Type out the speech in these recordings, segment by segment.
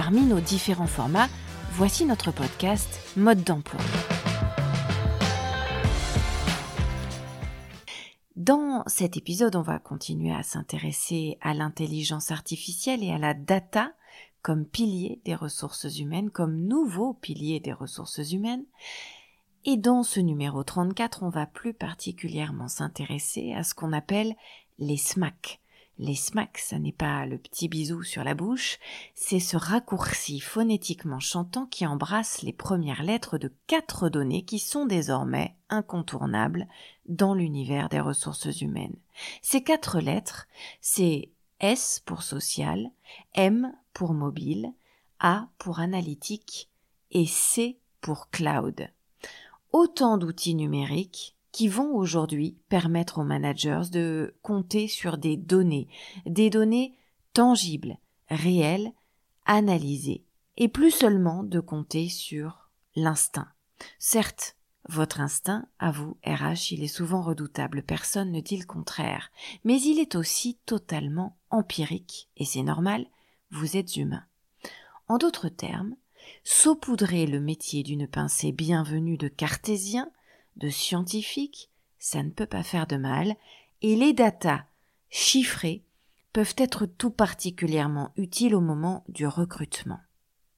Parmi nos différents formats, voici notre podcast Mode d'emploi. Dans cet épisode, on va continuer à s'intéresser à l'intelligence artificielle et à la data comme pilier des ressources humaines, comme nouveau pilier des ressources humaines. Et dans ce numéro 34, on va plus particulièrement s'intéresser à ce qu'on appelle les SMAC. Les SMAC, ça n'est pas le petit bisou sur la bouche, c'est ce raccourci phonétiquement chantant qui embrasse les premières lettres de quatre données qui sont désormais incontournables dans l'univers des ressources humaines. Ces quatre lettres, c'est S pour social, M pour mobile, A pour analytique et C pour cloud. Autant d'outils numériques qui vont aujourd'hui permettre aux managers de compter sur des données, des données tangibles, réelles, analysées, et plus seulement de compter sur l'instinct. Certes, votre instinct, à vous, RH, il est souvent redoutable, personne ne dit le contraire, mais il est aussi totalement empirique, et c'est normal, vous êtes humain. En d'autres termes, saupoudrer le métier d'une pincée bienvenue de cartésien, de scientifique, ça ne peut pas faire de mal, et les datas chiffrées peuvent être tout particulièrement utiles au moment du recrutement.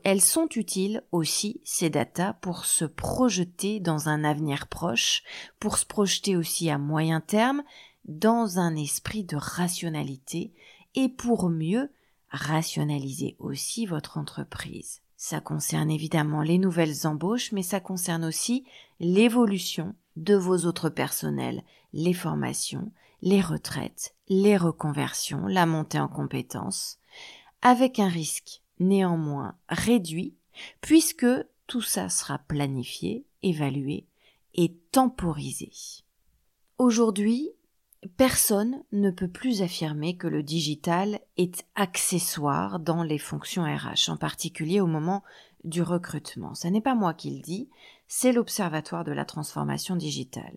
Elles sont utiles aussi, ces datas, pour se projeter dans un avenir proche, pour se projeter aussi à moyen terme, dans un esprit de rationalité, et pour mieux rationaliser aussi votre entreprise. Ça concerne évidemment les nouvelles embauches, mais ça concerne aussi l'évolution de vos autres personnels, les formations, les retraites, les reconversions, la montée en compétences, avec un risque néanmoins réduit, puisque tout ça sera planifié, évalué et temporisé. Aujourd'hui, personne ne peut plus affirmer que le digital est accessoire dans les fonctions RH, en particulier au moment du recrutement. Ce n'est pas moi qui le dis, c'est l'Observatoire de la transformation digitale.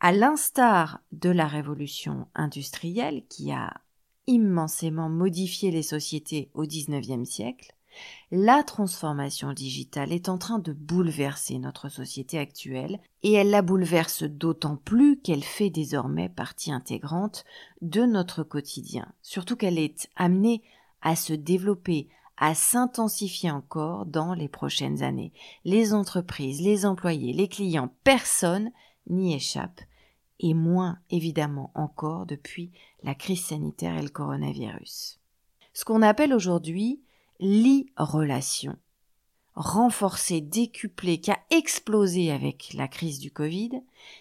À l'instar de la révolution industrielle qui a immensément modifié les sociétés au XIXe siècle, la transformation digitale est en train de bouleverser notre société actuelle et elle la bouleverse d'autant plus qu'elle fait désormais partie intégrante de notre quotidien, surtout qu'elle est amenée à se développer, à s'intensifier encore dans les prochaines années. Les entreprises, les employés, les clients, personne n'y échappe et moins évidemment encore depuis la crise sanitaire et le coronavirus. Ce qu'on appelle aujourd'hui l'e-relation, renforcée, décuplée, qui a explosé avec la crise du Covid,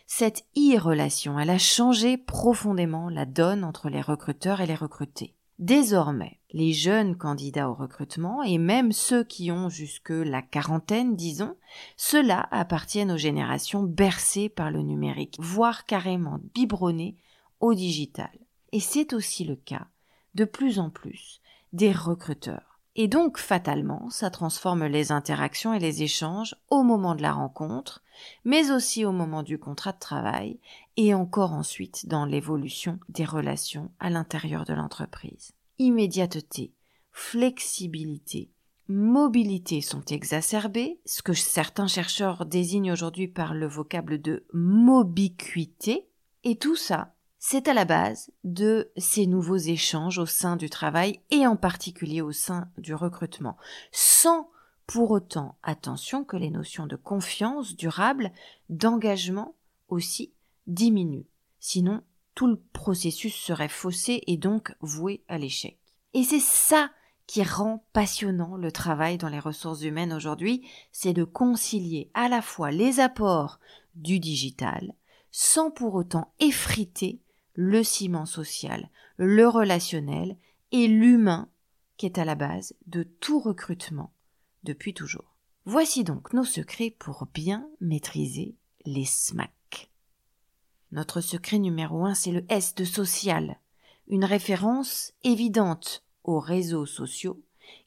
cette e-relation, elle a changé profondément la donne entre les recruteurs et les recrutés. Désormais, les jeunes candidats au recrutement, et même ceux qui ont jusque la quarantaine, disons, ceux-là appartiennent aux générations bercées par le numérique, voire carrément biberonnées au digital. Et c'est aussi le cas, de plus en plus, des recruteurs. Et donc, fatalement, ça transforme les interactions et les échanges au moment de la rencontre, mais aussi au moment du contrat de travail, et encore ensuite dans l'évolution des relations à l'intérieur de l'entreprise. Immédiateté, flexibilité, mobilité sont exacerbées, ce que certains chercheurs désignent aujourd'hui par le vocable de mobiquité, et tout ça, c'est à la base de ces nouveaux échanges au sein du travail et en particulier au sein du recrutement, sans pour autant attention que les notions de confiance durable, d'engagement aussi diminue. Sinon, tout le processus serait faussé et donc voué à l'échec. Et c'est ça qui rend passionnant le travail dans les ressources humaines aujourd'hui, c'est de concilier à la fois les apports du digital sans pour autant effriter le ciment social, le relationnel et l'humain qui est à la base de tout recrutement depuis toujours. Voici donc nos secrets pour bien maîtriser les SMAC. Notre secret numéro un, c'est le S de social, une référence évidente aux réseaux sociaux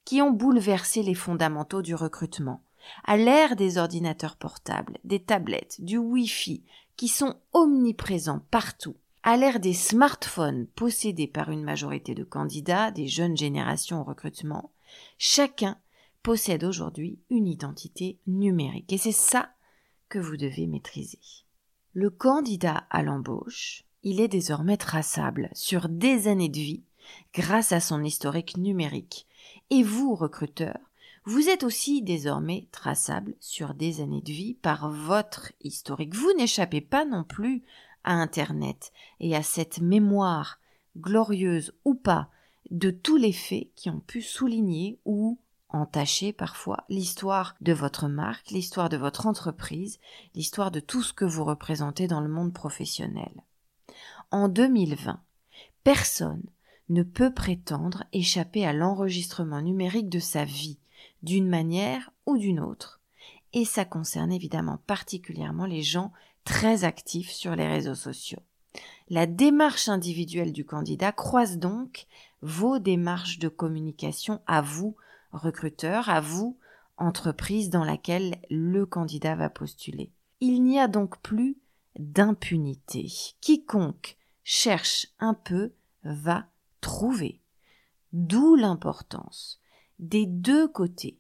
qui ont bouleversé les fondamentaux du recrutement. À l'ère des ordinateurs portables, des tablettes, du Wi-Fi, qui sont omniprésents partout, à l'ère des smartphones possédés par une majorité de candidats des jeunes générations au recrutement, chacun possède aujourd'hui une identité numérique. Et c'est ça que vous devez maîtriser. Le candidat à l'embauche, il est désormais traçable sur des années de vie grâce à son historique numérique. Et vous, recruteur, vous êtes aussi désormais traçable sur des années de vie par votre historique. Vous n'échappez pas non plus à Internet et à cette mémoire, glorieuse ou pas, de tous les faits qui ont pu souligner ou entacher parfois l'histoire de votre marque, l'histoire de votre entreprise, l'histoire de tout ce que vous représentez dans le monde professionnel. En 2020, personne ne peut prétendre échapper à l'enregistrement numérique de sa vie, d'une manière ou d'une autre. Et ça concerne évidemment particulièrement les gens très actifs sur les réseaux sociaux. La démarche individuelle du candidat croise donc vos démarches de communication à vous, recruteur, à vous, entreprise dans laquelle le candidat va postuler. Il n'y a donc plus d'impunité. Quiconque cherche un peu va trouver. D'où l'importance des deux côtés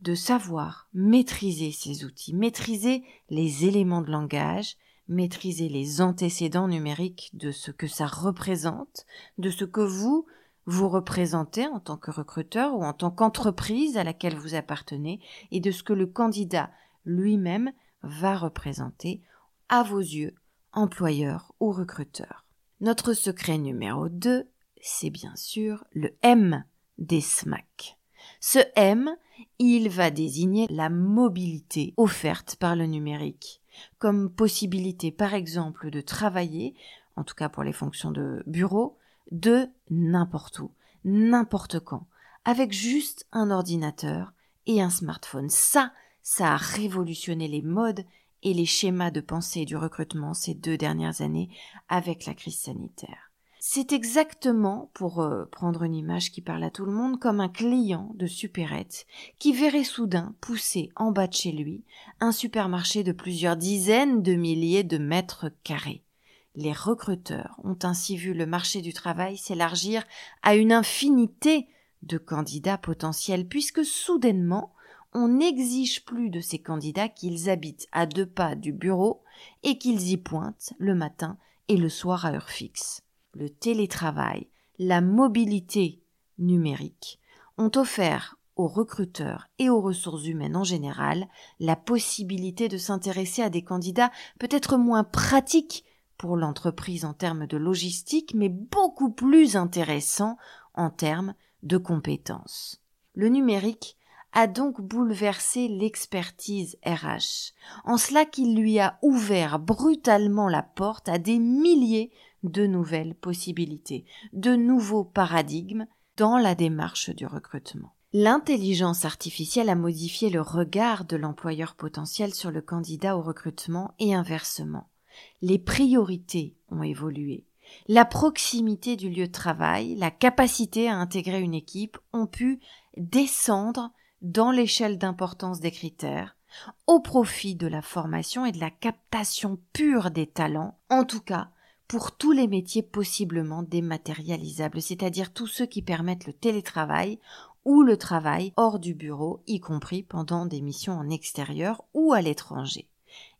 de savoir maîtriser ces outils, maîtriser les éléments de langage, maîtriser les antécédents numériques de ce que ça représente, de ce que vous, vous représentez en tant que recruteur ou en tant qu'entreprise à laquelle vous appartenez et de ce que le candidat lui-même va représenter à vos yeux, employeur ou recruteur. Notre secret numéro 2, c'est bien sûr le M des SMAC. Ce M, il va désigner la mobilité offerte par le numérique, comme possibilité par exemple de travailler, en tout cas pour les fonctions de bureau, de n'importe où, n'importe quand, avec juste un ordinateur et un smartphone. Ça, ça a révolutionné les modes et les schémas de pensée du recrutement ces deux dernières années avec la crise sanitaire. C'est exactement, pour euh, prendre une image qui parle à tout le monde, comme un client de supérette qui verrait soudain pousser en bas de chez lui un supermarché de plusieurs dizaines de milliers de mètres carrés. Les recruteurs ont ainsi vu le marché du travail s'élargir à une infinité de candidats potentiels puisque soudainement on n'exige plus de ces candidats qu'ils habitent à deux pas du bureau et qu'ils y pointent le matin et le soir à heure fixe. Le télétravail, la mobilité numérique ont offert aux recruteurs et aux ressources humaines en général la possibilité de s'intéresser à des candidats peut-être moins pratiques pour l'entreprise en termes de logistique, mais beaucoup plus intéressants en termes de compétences. Le numérique a donc bouleversé l'expertise RH, en cela qu'il lui a ouvert brutalement la porte à des milliers de nouvelles possibilités, de nouveaux paradigmes dans la démarche du recrutement. L'intelligence artificielle a modifié le regard de l'employeur potentiel sur le candidat au recrutement et inversement. Les priorités ont évolué. La proximité du lieu de travail, la capacité à intégrer une équipe ont pu descendre dans l'échelle d'importance des critères, au profit de la formation et de la captation pure des talents, en tout cas pour tous les métiers possiblement dématérialisables, c'est-à-dire tous ceux qui permettent le télétravail ou le travail hors du bureau, y compris pendant des missions en extérieur ou à l'étranger.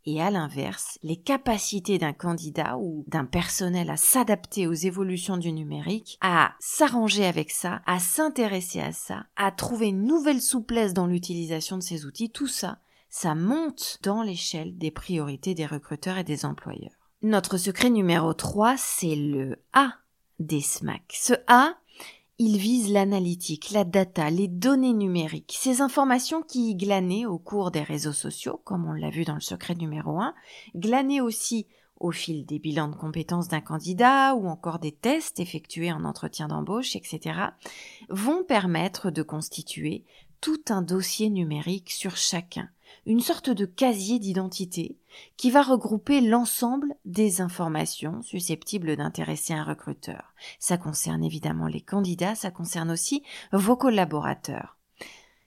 Et à l'inverse, les capacités d'un candidat ou d'un personnel à s'adapter aux évolutions du numérique, à s'arranger avec ça, à s'intéresser à ça, à trouver une nouvelle souplesse dans l'utilisation de ces outils, tout ça, ça monte dans l'échelle des priorités des recruteurs et des employeurs. Notre secret numéro 3, c'est le A des SMAC. Ce A, il vise l'analytique, la data, les données numériques, ces informations qui, glanées au cours des réseaux sociaux, comme on l'a vu dans le secret numéro 1, glanées aussi au fil des bilans de compétences d'un candidat ou encore des tests effectués en entretien d'embauche, etc., vont permettre de constituer tout un dossier numérique sur chacun, une sorte de casier d'identité qui va regrouper l'ensemble des informations susceptibles d'intéresser un recruteur. Ça concerne évidemment les candidats, ça concerne aussi vos collaborateurs.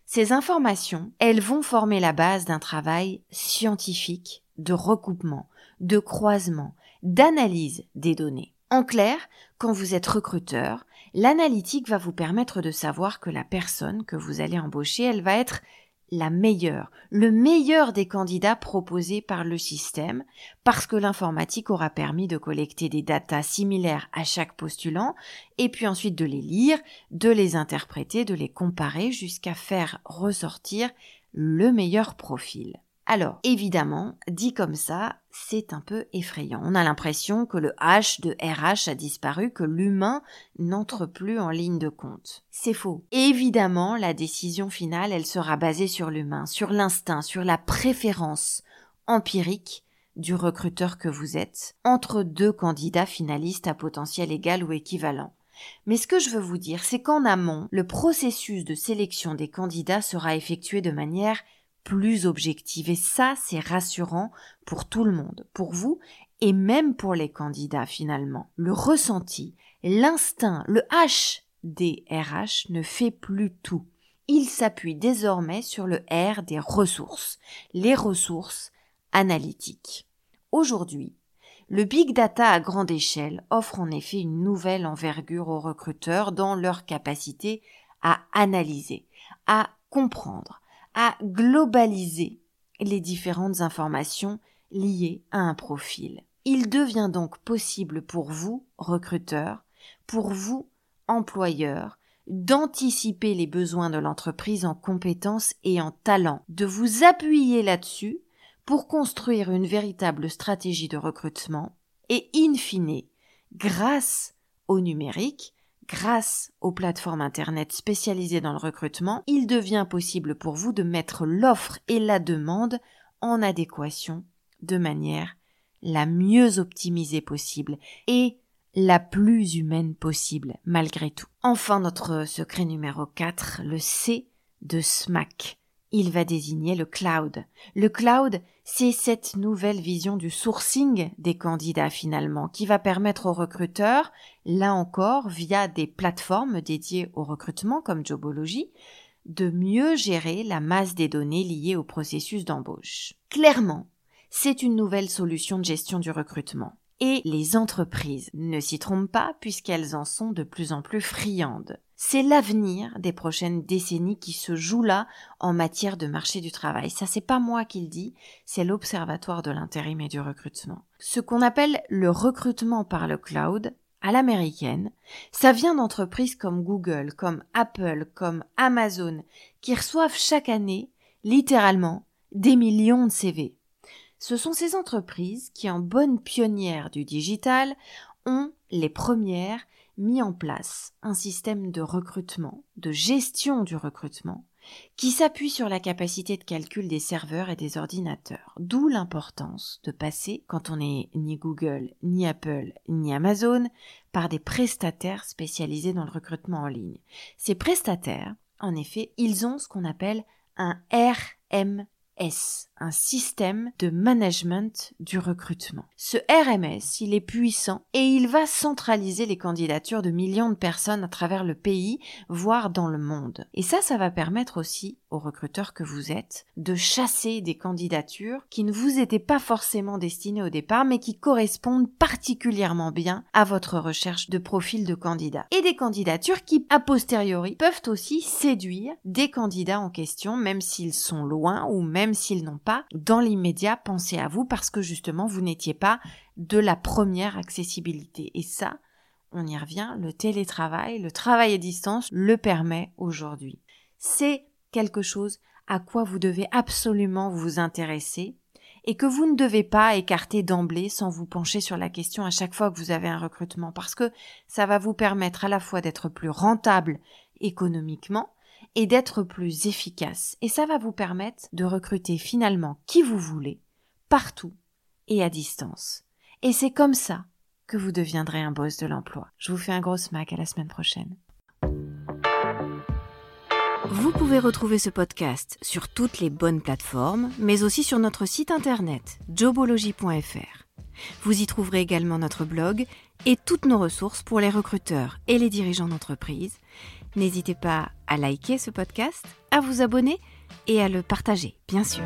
Ces informations, elles vont former la base d'un travail scientifique de recoupement, de croisement, d'analyse des données. En clair, quand vous êtes recruteur, l'analytique va vous permettre de savoir que la personne que vous allez embaucher, elle va être la meilleure, le meilleur des candidats proposés par le système, parce que l'informatique aura permis de collecter des datas similaires à chaque postulant, et puis ensuite de les lire, de les interpréter, de les comparer jusqu'à faire ressortir le meilleur profil. Alors, évidemment, dit comme ça, c'est un peu effrayant. On a l'impression que le H de RH a disparu, que l'humain n'entre plus en ligne de compte. C'est faux. Évidemment, la décision finale, elle sera basée sur l'humain, sur l'instinct, sur la préférence empirique du recruteur que vous êtes, entre deux candidats finalistes à potentiel égal ou équivalent. Mais ce que je veux vous dire, c'est qu'en amont, le processus de sélection des candidats sera effectué de manière plus objective. Et ça, c'est rassurant pour tout le monde, pour vous et même pour les candidats finalement. Le ressenti, l'instinct, le H des RH ne fait plus tout. Il s'appuie désormais sur le R des ressources, les ressources analytiques. Aujourd'hui, le big data à grande échelle offre en effet une nouvelle envergure aux recruteurs dans leur capacité à analyser, à comprendre, à globaliser les différentes informations liées à un profil. Il devient donc possible pour vous, recruteurs, pour vous, employeurs, d'anticiper les besoins de l'entreprise en compétences et en talents, de vous appuyer là-dessus pour construire une véritable stratégie de recrutement et, in fine, grâce au numérique, Grâce aux plateformes Internet spécialisées dans le recrutement, il devient possible pour vous de mettre l'offre et la demande en adéquation de manière la mieux optimisée possible et la plus humaine possible malgré tout. Enfin, notre secret numéro 4, le C de SMAC il va désigner le cloud. Le cloud, c'est cette nouvelle vision du sourcing des candidats finalement, qui va permettre aux recruteurs, là encore via des plateformes dédiées au recrutement comme Jobology, de mieux gérer la masse des données liées au processus d'embauche. Clairement, c'est une nouvelle solution de gestion du recrutement. Et les entreprises ne s'y trompent pas puisqu'elles en sont de plus en plus friandes. C'est l'avenir des prochaines décennies qui se joue là en matière de marché du travail. Ça, c'est pas moi qui le dis, c'est l'Observatoire de l'intérim et du recrutement. Ce qu'on appelle le recrutement par le cloud, à l'américaine, ça vient d'entreprises comme Google, comme Apple, comme Amazon, qui reçoivent chaque année, littéralement, des millions de CV. Ce sont ces entreprises qui, en bonne pionnière du digital, ont les premières mis en place un système de recrutement, de gestion du recrutement, qui s'appuie sur la capacité de calcul des serveurs et des ordinateurs. D'où l'importance de passer, quand on n'est ni Google, ni Apple, ni Amazon, par des prestataires spécialisés dans le recrutement en ligne. Ces prestataires, en effet, ils ont ce qu'on appelle un RM S, un système de management du recrutement. Ce RMS, il est puissant et il va centraliser les candidatures de millions de personnes à travers le pays, voire dans le monde. Et ça, ça va permettre aussi aux recruteurs que vous êtes de chasser des candidatures qui ne vous étaient pas forcément destinées au départ, mais qui correspondent particulièrement bien à votre recherche de profil de candidat. Et des candidatures qui, a posteriori, peuvent aussi séduire des candidats en question, même s'ils sont loin ou même s'ils n'ont pas, dans l'immédiat, pensé à vous parce que justement, vous n'étiez pas de la première accessibilité. Et ça, on y revient, le télétravail, le travail à distance le permet aujourd'hui. C'est quelque chose à quoi vous devez absolument vous intéresser et que vous ne devez pas écarter d'emblée sans vous pencher sur la question à chaque fois que vous avez un recrutement parce que ça va vous permettre à la fois d'être plus rentable économiquement et d'être plus efficace et ça va vous permettre de recruter finalement qui vous voulez partout et à distance. Et c'est comme ça que vous deviendrez un boss de l'emploi. Je vous fais un gros smack à la semaine prochaine. Vous pouvez retrouver ce podcast sur toutes les bonnes plateformes, mais aussi sur notre site internet jobology.fr. Vous y trouverez également notre blog et toutes nos ressources pour les recruteurs et les dirigeants d'entreprise. N'hésitez pas à liker ce podcast, à vous abonner et à le partager, bien sûr.